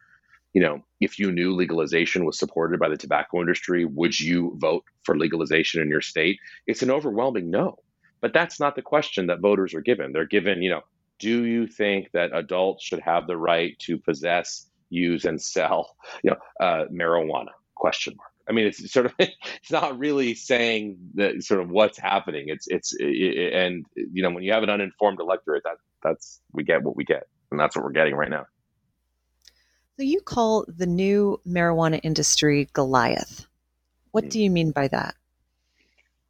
you know, if you knew legalization was supported by the tobacco industry, would you vote for legalization in your state? It's an overwhelming no. But that's not the question that voters are given. They're given, you know, do you think that adults should have the right to possess, use, and sell, you know, uh, marijuana? Question mark. I mean, it's sort of it's not really saying that sort of what's happening. It's it's it, and you know when you have an uninformed electorate, that that's we get what we get, and that's what we're getting right now.
So you call the new marijuana industry Goliath. What mm. do you mean by that?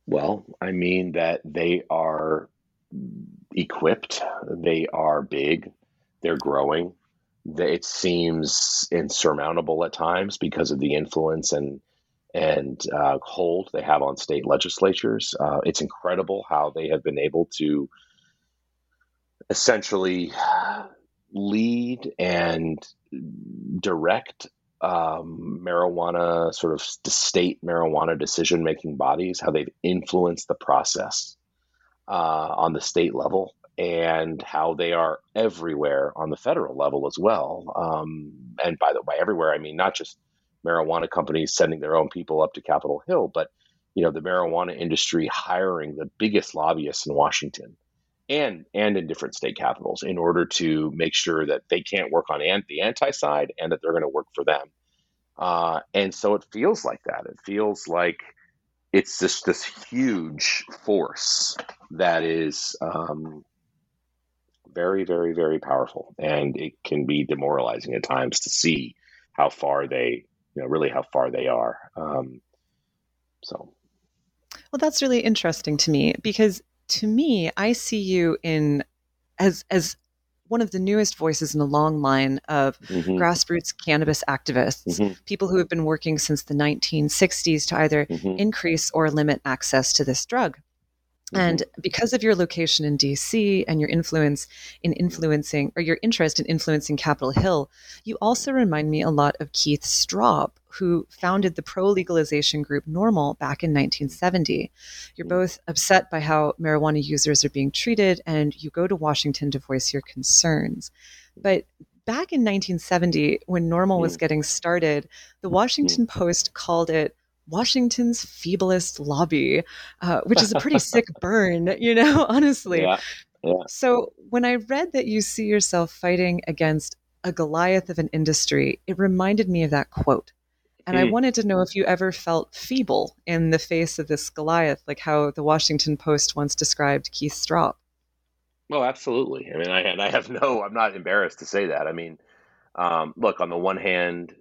Well, I mean that they are equipped, they are big, they're growing. It seems insurmountable at times because of the influence and and uh, hold they have on state legislatures. Uh, it's incredible how they have been able to essentially lead and direct um, marijuana, sort of the state marijuana decision making bodies, how they've influenced the process uh, on the state level, and how they are everywhere on the federal level as well. Um, and by the way, everywhere I mean not just marijuana companies sending their own people up to Capitol Hill, but you know the marijuana industry hiring the biggest lobbyists in Washington and and in different state capitals in order to make sure that they can't work on the anti side and that they're going to work for them. Uh, and so it feels like that. It feels like it's just this huge force that is um, very, very, very powerful, and it can be demoralizing at times to see how far they, you know, really how far they are. Um, so,
well, that's really interesting to me because to me, I see you in as as one of the newest voices in a long line of mm-hmm. grassroots cannabis activists, mm-hmm. people who have been working since the 1960s to either mm-hmm. increase or limit access to this drug. Mm-hmm. And because of your location in DC and your influence in influencing, or your interest in influencing Capitol Hill, you also remind me a lot of Keith Stroup, who founded the pro legalization group NORML back in 1970. You're mm-hmm. both upset by how marijuana users are being treated, and you go to Washington to voice your concerns. But back in 1970, when NORML was mm. getting started, the Washington Post called it Washington's feeblest lobby, uh, which is a pretty sick burn, you know, honestly. Yeah, yeah. So when I read that you see yourself fighting against a Goliath of an industry, it reminded me of that quote. And mm. I hmm. wanted to know if you ever felt feeble in the face of this Goliath, like how the Washington Post once described Keith Stroup.
Well, absolutely. I mean, I, and I have no, I'm not embarrassed to say that. I mean, um, look, on the one hand,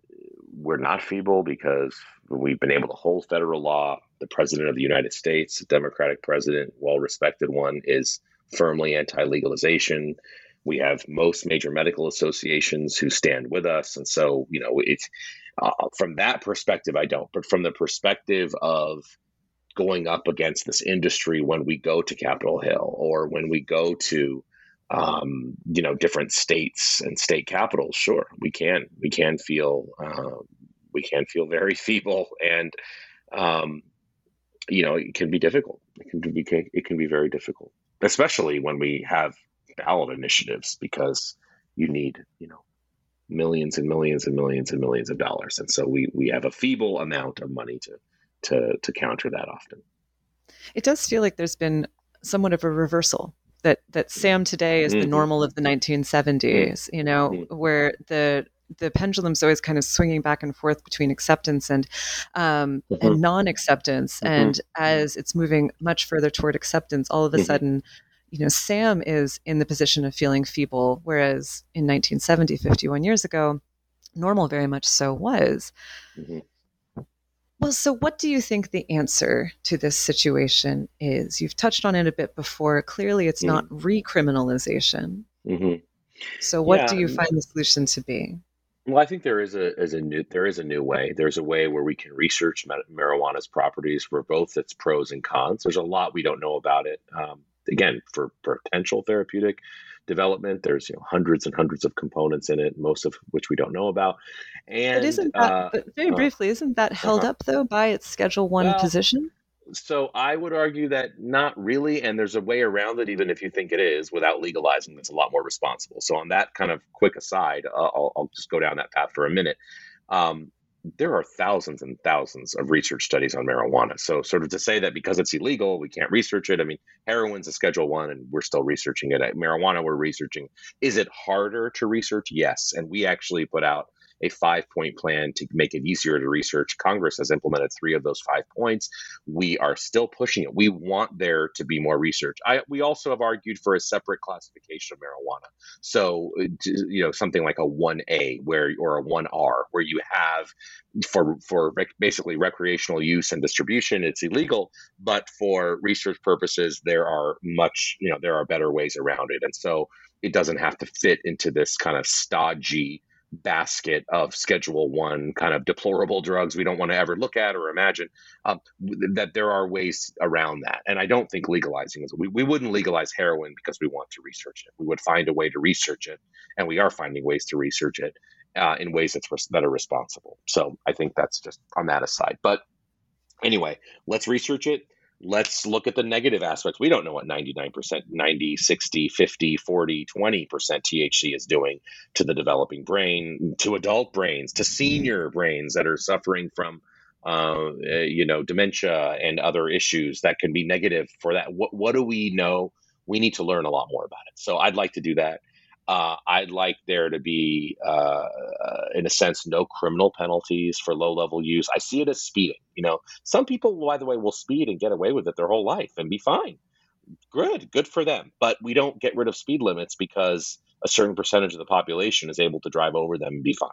we're not feeble because we've been able to hold federal law. The president of the United States, a Democratic president, well respected one, is firmly anti legalization. We have most major medical associations who stand with us. And so, you know, it's uh, from that perspective, I don't. But from the perspective of going up against this industry when we go to Capitol Hill or when we go to um, you know different states and state capitals sure we can we can feel uh, we can feel very feeble and um, you know it can be difficult. It can be it can be very difficult especially when we have ballot initiatives because you need you know millions and millions and millions and millions of dollars. And so we we have a feeble amount of money to to to counter that often.
It does feel like there's been somewhat of a reversal that that SAM today is mm-hmm. the NORML of the 1970s, mm-hmm. you know, mm-hmm. where the the pendulum's always kind of swinging back and forth between acceptance and um, mm-hmm. and non-acceptance. Mm-hmm. And as it's moving much further toward acceptance, all of a mm-hmm. sudden, you know, SAM is in the position of feeling feeble, whereas in 1970, 51 years ago, NORML very much so was. Mm-hmm. Well, so what do you think the answer to this situation is? You've touched on it a bit before. Clearly, it's mm. not recriminalization. Mm-hmm. So, what yeah. do you find the solution to be?
Well, I think there is a, is a new there is a new way. There's a way where we can research marijuana's properties for both its pros and cons. There's a lot we don't know about it. Um, again, for potential therapeutic development, there's you know hundreds and hundreds of components in it, most of which we don't know about. And
but isn't that, uh, but very uh, briefly, isn't that held uh-huh. up though by its Schedule One well, position?
so I would argue that not really, and there's a way around it, even if you think it is, without legalizing. That's a lot more responsible. So on that kind of quick aside, uh, I'll, I'll, just go down that path for a minute. Um, there are thousands and thousands of research studies on marijuana. So sort of to say that because it's illegal, we can't research it. I mean, heroin's a Schedule One, and we're still researching it. Marijuana, we're researching. Is it harder to research? Yes, and we actually put out a five point plan to make it easier to research. Congress has implemented three of those five points. We are still pushing it. We want there to be more research. I, we also have argued for a separate classification of marijuana. So, you know, something like a 1A where or a 1R where you have for for rec- basically recreational use and distribution it's illegal but for research purposes there are much you know there are better ways around it and so it doesn't have to fit into this kind of stodgy basket of schedule one kind of deplorable drugs we don't want to ever look at or imagine um, that there are ways around that and i don't think legalizing is we, we wouldn't legalize heroin because we want to research it we would find a way to research it and we are finding ways to research it uh, in ways that's that are responsible. So I think that's just on that aside. But anyway, let's research it. Let's look at the negative aspects. We don't know what 99%, 90, 60, 50, 40, 20% THC is doing to the developing brain, to adult brains, to senior brains that are suffering from uh, you know, dementia and other issues that can be negative for that. What, what do we know? We need to learn a lot more about it. So I'd like to do that. Uh, I'd like there to be, uh, in a sense, no criminal penalties for low level use. I see it as speeding. You know, some people, by the way, will speed and get away with it their whole life and be fine. Good, good for them. But we don't get rid of speed limits because a certain percentage of the population is able to drive over them and be fine.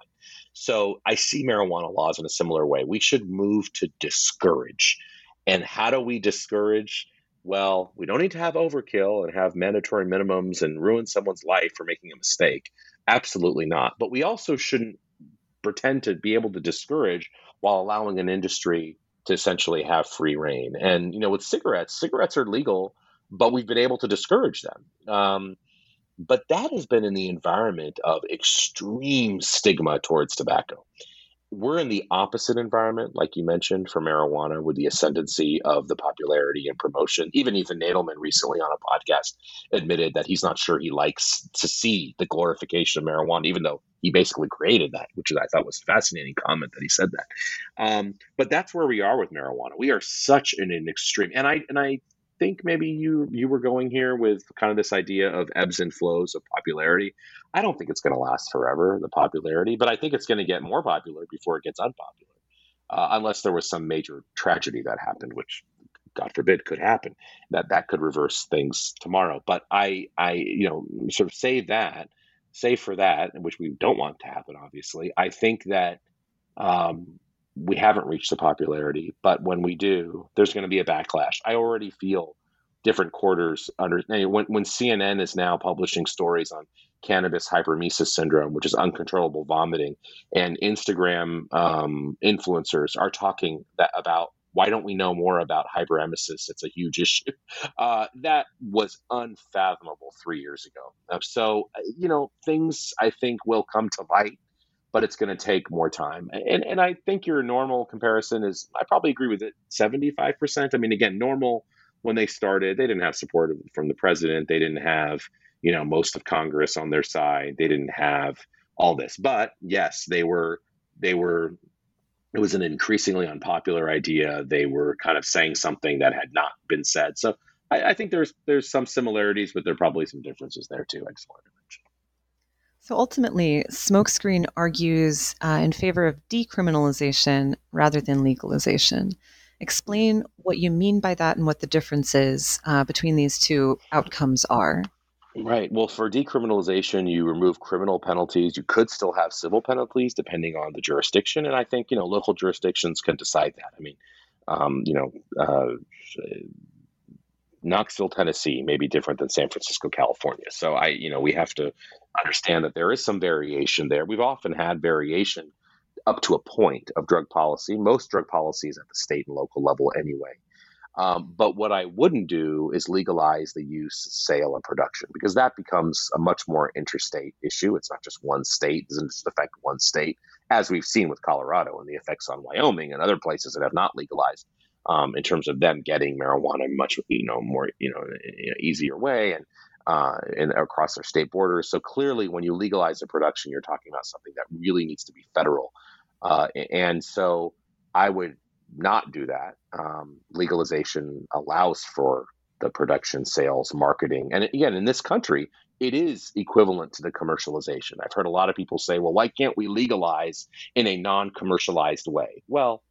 So I see marijuana laws in a similar way. We should move to discourage. And how do we discourage? Well, we don't need to have overkill and have mandatory minimums and ruin someone's life for making a mistake. Absolutely not. But we also shouldn't pretend to be able to discourage while allowing an industry to essentially have free rein. And, you know, with cigarettes, cigarettes are legal, but we've been able to discourage them. Um, but that has been in the environment of extreme stigma towards tobacco we're in the opposite environment, like you mentioned, for marijuana with the ascendancy of the popularity and promotion. Even Ethan Nadelmann recently on a podcast admitted that he's not sure he likes to see the glorification of marijuana, even though he basically created that, which I thought was a fascinating comment that he said that. Um, but that's where we are with marijuana. We are such in an extreme, and I and I think maybe you you were going here with kind of this idea of ebbs and flows of popularity. I don't think it's going to last forever, the popularity, but I think it's going to get more popular before it gets unpopular, uh, unless there was some major tragedy that happened, which God forbid could happen. That that could reverse things tomorrow. But I I you know sort of say that, say for that, which we don't want to happen, obviously. I think that. Um, we haven't reached the popularity, but when we do, there's going to be a backlash. I already feel different quarters under when, when CNN is now publishing stories on cannabis hyperemesis syndrome, which is uncontrollable vomiting, and Instagram um, influencers are talking that about why don't we know more about hyperemesis? It's a huge issue. Uh, that was unfathomable three years ago. Uh, so, uh, you know, things I think will come to light but it's going to take more time. And and I think your NORML comparison is I probably agree with it 75%. I mean again, NORML when they started, they didn't have support from the president, they didn't have, you know, most of Congress on their side. They didn't have all this. But yes, they were they were it was an increasingly unpopular idea. They were kind of saying something that had not been said. So I, I think there's there's some similarities, but there are probably some differences there too. I just wanted to mention.
So ultimately, Smokescreen argues uh, in favor of decriminalization rather than legalization. Explain what you mean by that and what the differences uh, between these two outcomes are.
Right. Well, for decriminalization, you remove criminal penalties. You could still have civil penalties depending on the jurisdiction, and I think you know local jurisdictions can decide that. I mean, um, you know, uh, Knoxville, Tennessee may be different than San Francisco, California. So I, you know, we have to understand that there is some variation there. We've often had variation up to a point of drug policy. Most drug policies at the state and local level, anyway. Um, but what I wouldn't do is legalize the use, sale, and production because that becomes a much more interstate issue. It's not just one state; it doesn't just affect one state, as we've seen with Colorado and the effects on Wyoming and other places that have not legalized um, in terms of them getting marijuana much you know more you know easier way and uh, and across their state borders. So clearly, when you legalize the production, you're talking about something that really needs to be federal. Uh, and so I would not do that. Um, legalization allows for the production, sales, marketing, and again, in this country, it is equivalent to the commercialization. I've heard a lot of people say, "Well, why can't we legalize in a non-commercialized way?" Well,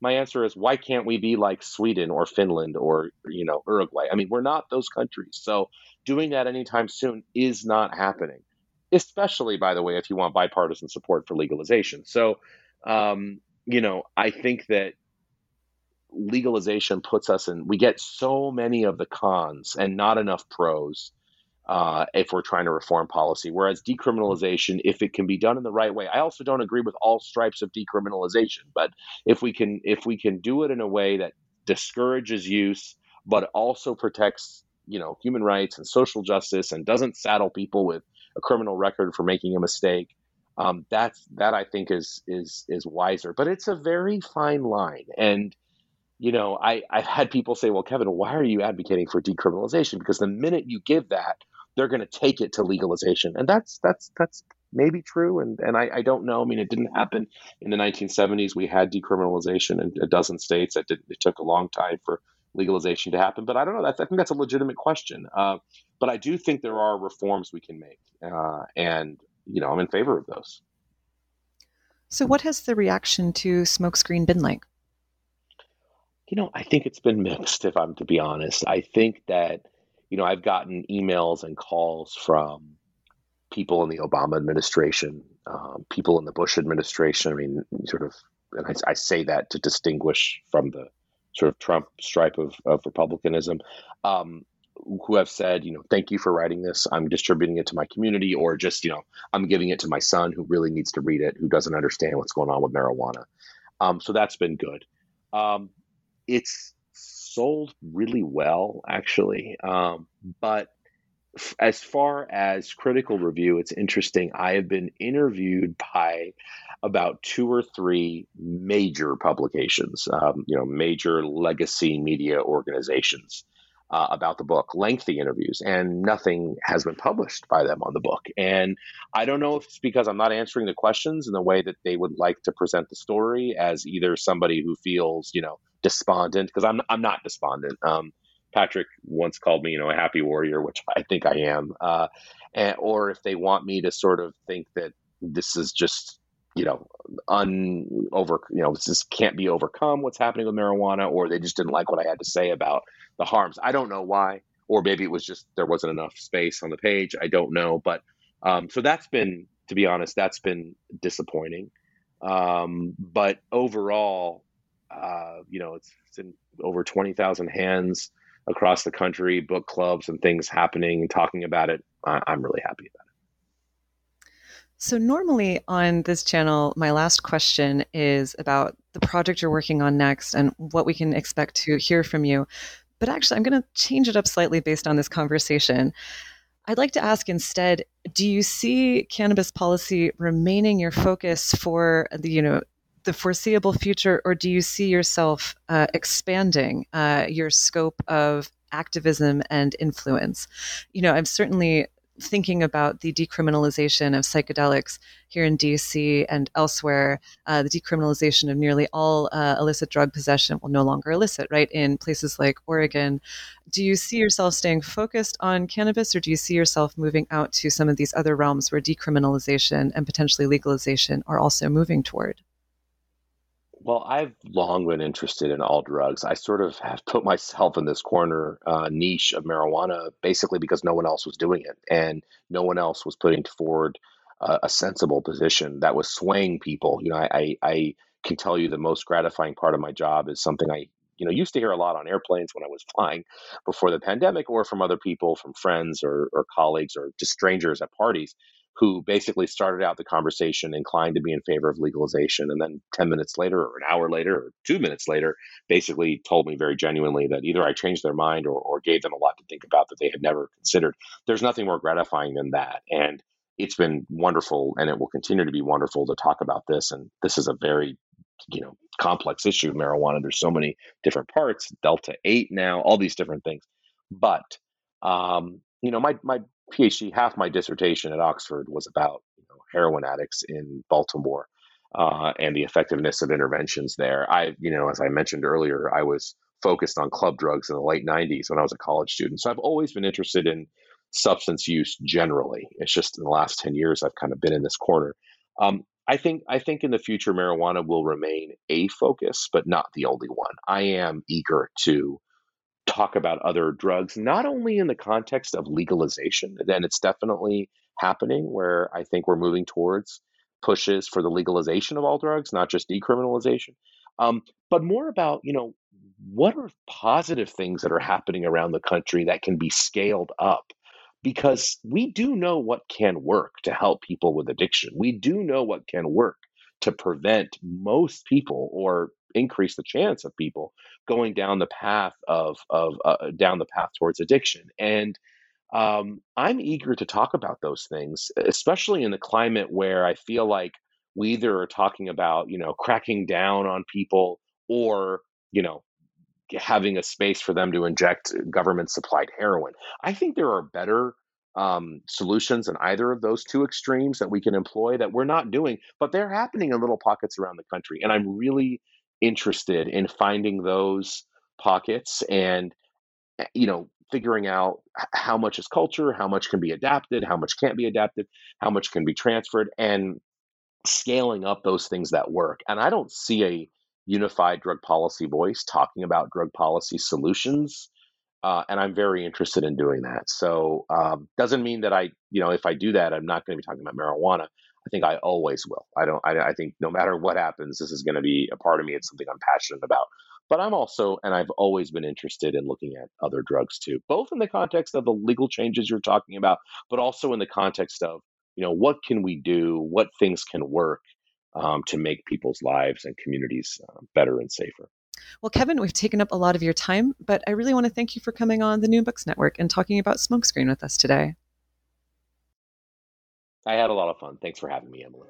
my answer is why can't we be like Sweden or Finland or you know Uruguay? I mean, we're not those countries. So doing that anytime soon is not happening. Especially, by the way, if you want bipartisan support for legalization. So, um, you know, I think that legalization puts us in. We get so many of the cons and not enough pros uh, if we're trying to reform policy. Whereas decriminalization, if it can be done in the right way, I also don't agree with all stripes of decriminalization. But if we can, if we can do it in a way that discourages use, but also protects, you know, human rights and social justice, and doesn't saddle people with a criminal record for making a mistake, Um, that's that I think is is is wiser, but it's a very fine line. And you know, I I've had people say, "Well, Kevin, why are you advocating for decriminalization?" Because the minute you give that, they're going to take it to legalization, and that's that's that's maybe true, and and I, I don't know. I mean, it didn't happen in the 1970s. We had decriminalization in a dozen states. That did, it took a long time for legalization to happen, but I don't know. That's, I think that's a legitimate question. Uh, but I do think there are reforms we can make, uh, and you know, I'm in favor of those.
So, what has the reaction to Smokescreen been like?
You know, I think it's been mixed. If I'm to be honest, I think that you know I've gotten emails and calls from people in the Obama administration, um, people in the Bush administration. I mean, sort of, and I, I, say that to distinguish from the sort of Trump stripe of, of republicanism, um, who have said, you know, thank you for writing this. I'm distributing it to my community, or just, you know, I'm giving it to my son who really needs to read it, who doesn't understand what's going on with marijuana. Um, so that's been good. Um, it's sold really well, actually, um, but as far as critical review, it's interesting. I have been interviewed by about two or three major publications, um, you know, major legacy media organizations uh, about the book, lengthy interviews, and nothing has been published by them on the book. And I don't know if it's because I'm not answering the questions in the way that they would like to present the story as either somebody who feels, you know, despondent, because I'm, I'm not despondent. Um, Patrick once called me, you know, a happy warrior, which I think I am. Uh, and, or if they want me to sort of think that this is just, you know, un over, you know, this can't be overcome. What's happening with marijuana, or they just didn't like what I had to say about the harms. I don't know why, or maybe it was just there wasn't enough space on the page. I don't know, but um, so that's been, to be honest, that's been disappointing. Um, but overall, uh, you know, it's, it's in over twenty thousand hands across the country, book clubs and things happening and talking about it. I, I'm really happy about it.
So, normally on this channel, my last question is about the project you're working on next and what we can expect to hear from you. But actually, I'm going to change it up slightly based on this conversation. I'd like to ask instead, do you see cannabis policy remaining your focus for the, you know, the foreseeable future, or do you see yourself uh, expanding uh, your scope of activism and influence? You know, I'm certainly thinking about the decriminalization of psychedelics here in DC and elsewhere, uh, the decriminalization of nearly all uh, illicit drug possession will no longer illicit, right? In places like Oregon. Do you see yourself staying focused on cannabis, or do you see yourself moving out to some of these other realms where decriminalization and potentially legalization are also moving toward?
Well, I've long been interested in all drugs. I sort of have put myself in this corner uh, niche of marijuana basically because no one else was doing it and no one else was putting forward uh, a sensible position that was swaying people. You know, I, I, I can tell you the most gratifying part of my job is something I you know used to hear a lot on airplanes when I was flying before the pandemic, or from other people, from friends or, or colleagues or just strangers at parties who basically started out the conversation inclined to be in favor of legalization. And then 10 minutes later, or an hour later, or two minutes later, basically told me very genuinely that either I changed their mind or, or gave them a lot to think about that they had never considered. There's nothing more gratifying than that. And it's been wonderful, and it will continue to be wonderful to talk about this. And this is a very you know complex issue marijuana there's so many different parts delta 8 now all these different things but um, you know my my PhD, half my dissertation at Oxford was about you know, heroin addicts in Baltimore uh, and the effectiveness of interventions there. I, you know, as I mentioned earlier, I was focused on club drugs in the late 90s when I was a college student. So I've always been interested in substance use generally. It's just in the last 10 years I've kind of been in this corner. Um, I think I think in the future marijuana will remain a focus, but not the only one. I am eager to talk about other drugs, not only in the context of legalization, then it's definitely happening where I think we're moving towards pushes for the legalization of all drugs, not just decriminalization, um, but more about, you know, what are positive things that are happening around the country that can be scaled up? Because we do know what can work to help people with addiction. We do know what can work to prevent most people or increase the chance of people going down the path of of uh, down the path towards addiction and um, I'm eager to talk about those things, especially in the climate where I feel like we either are talking about, you know, cracking down on people or, you know, having a space for them to inject government supplied heroin. I think there are better um, solutions in either of those two extremes that we can employ that we're not doing, but they're happening in little pockets around the country. And I'm really interested in finding those pockets and, eh, you know, figuring out how much is culture, how much can be adapted, how much can't be adapted, how much can be transferred, and scaling up those things that work. And I don't see a unified drug policy voice talking about drug policy solutions. Uh, and I'm very interested in doing that. So um, doesn't mean that I, you know, if I do that, I'm not going to be talking about marijuana. I think I always will. I don't. I, I think no matter what happens, this is going to be a part of me. It's something I'm passionate about. But I'm also, and I've always been interested in looking at other drugs too, both in the context of the legal changes you're talking about, but also in the context of, you know, what can we do? What things can work um, to make people's lives and communities uh, better and safer?
Well, Kevin, we've taken up a lot of your time, but I really want to thank you for coming on the New Books Network and talking about Smokescreen with us today.
I had a lot of fun. Thanks for having me, Emily.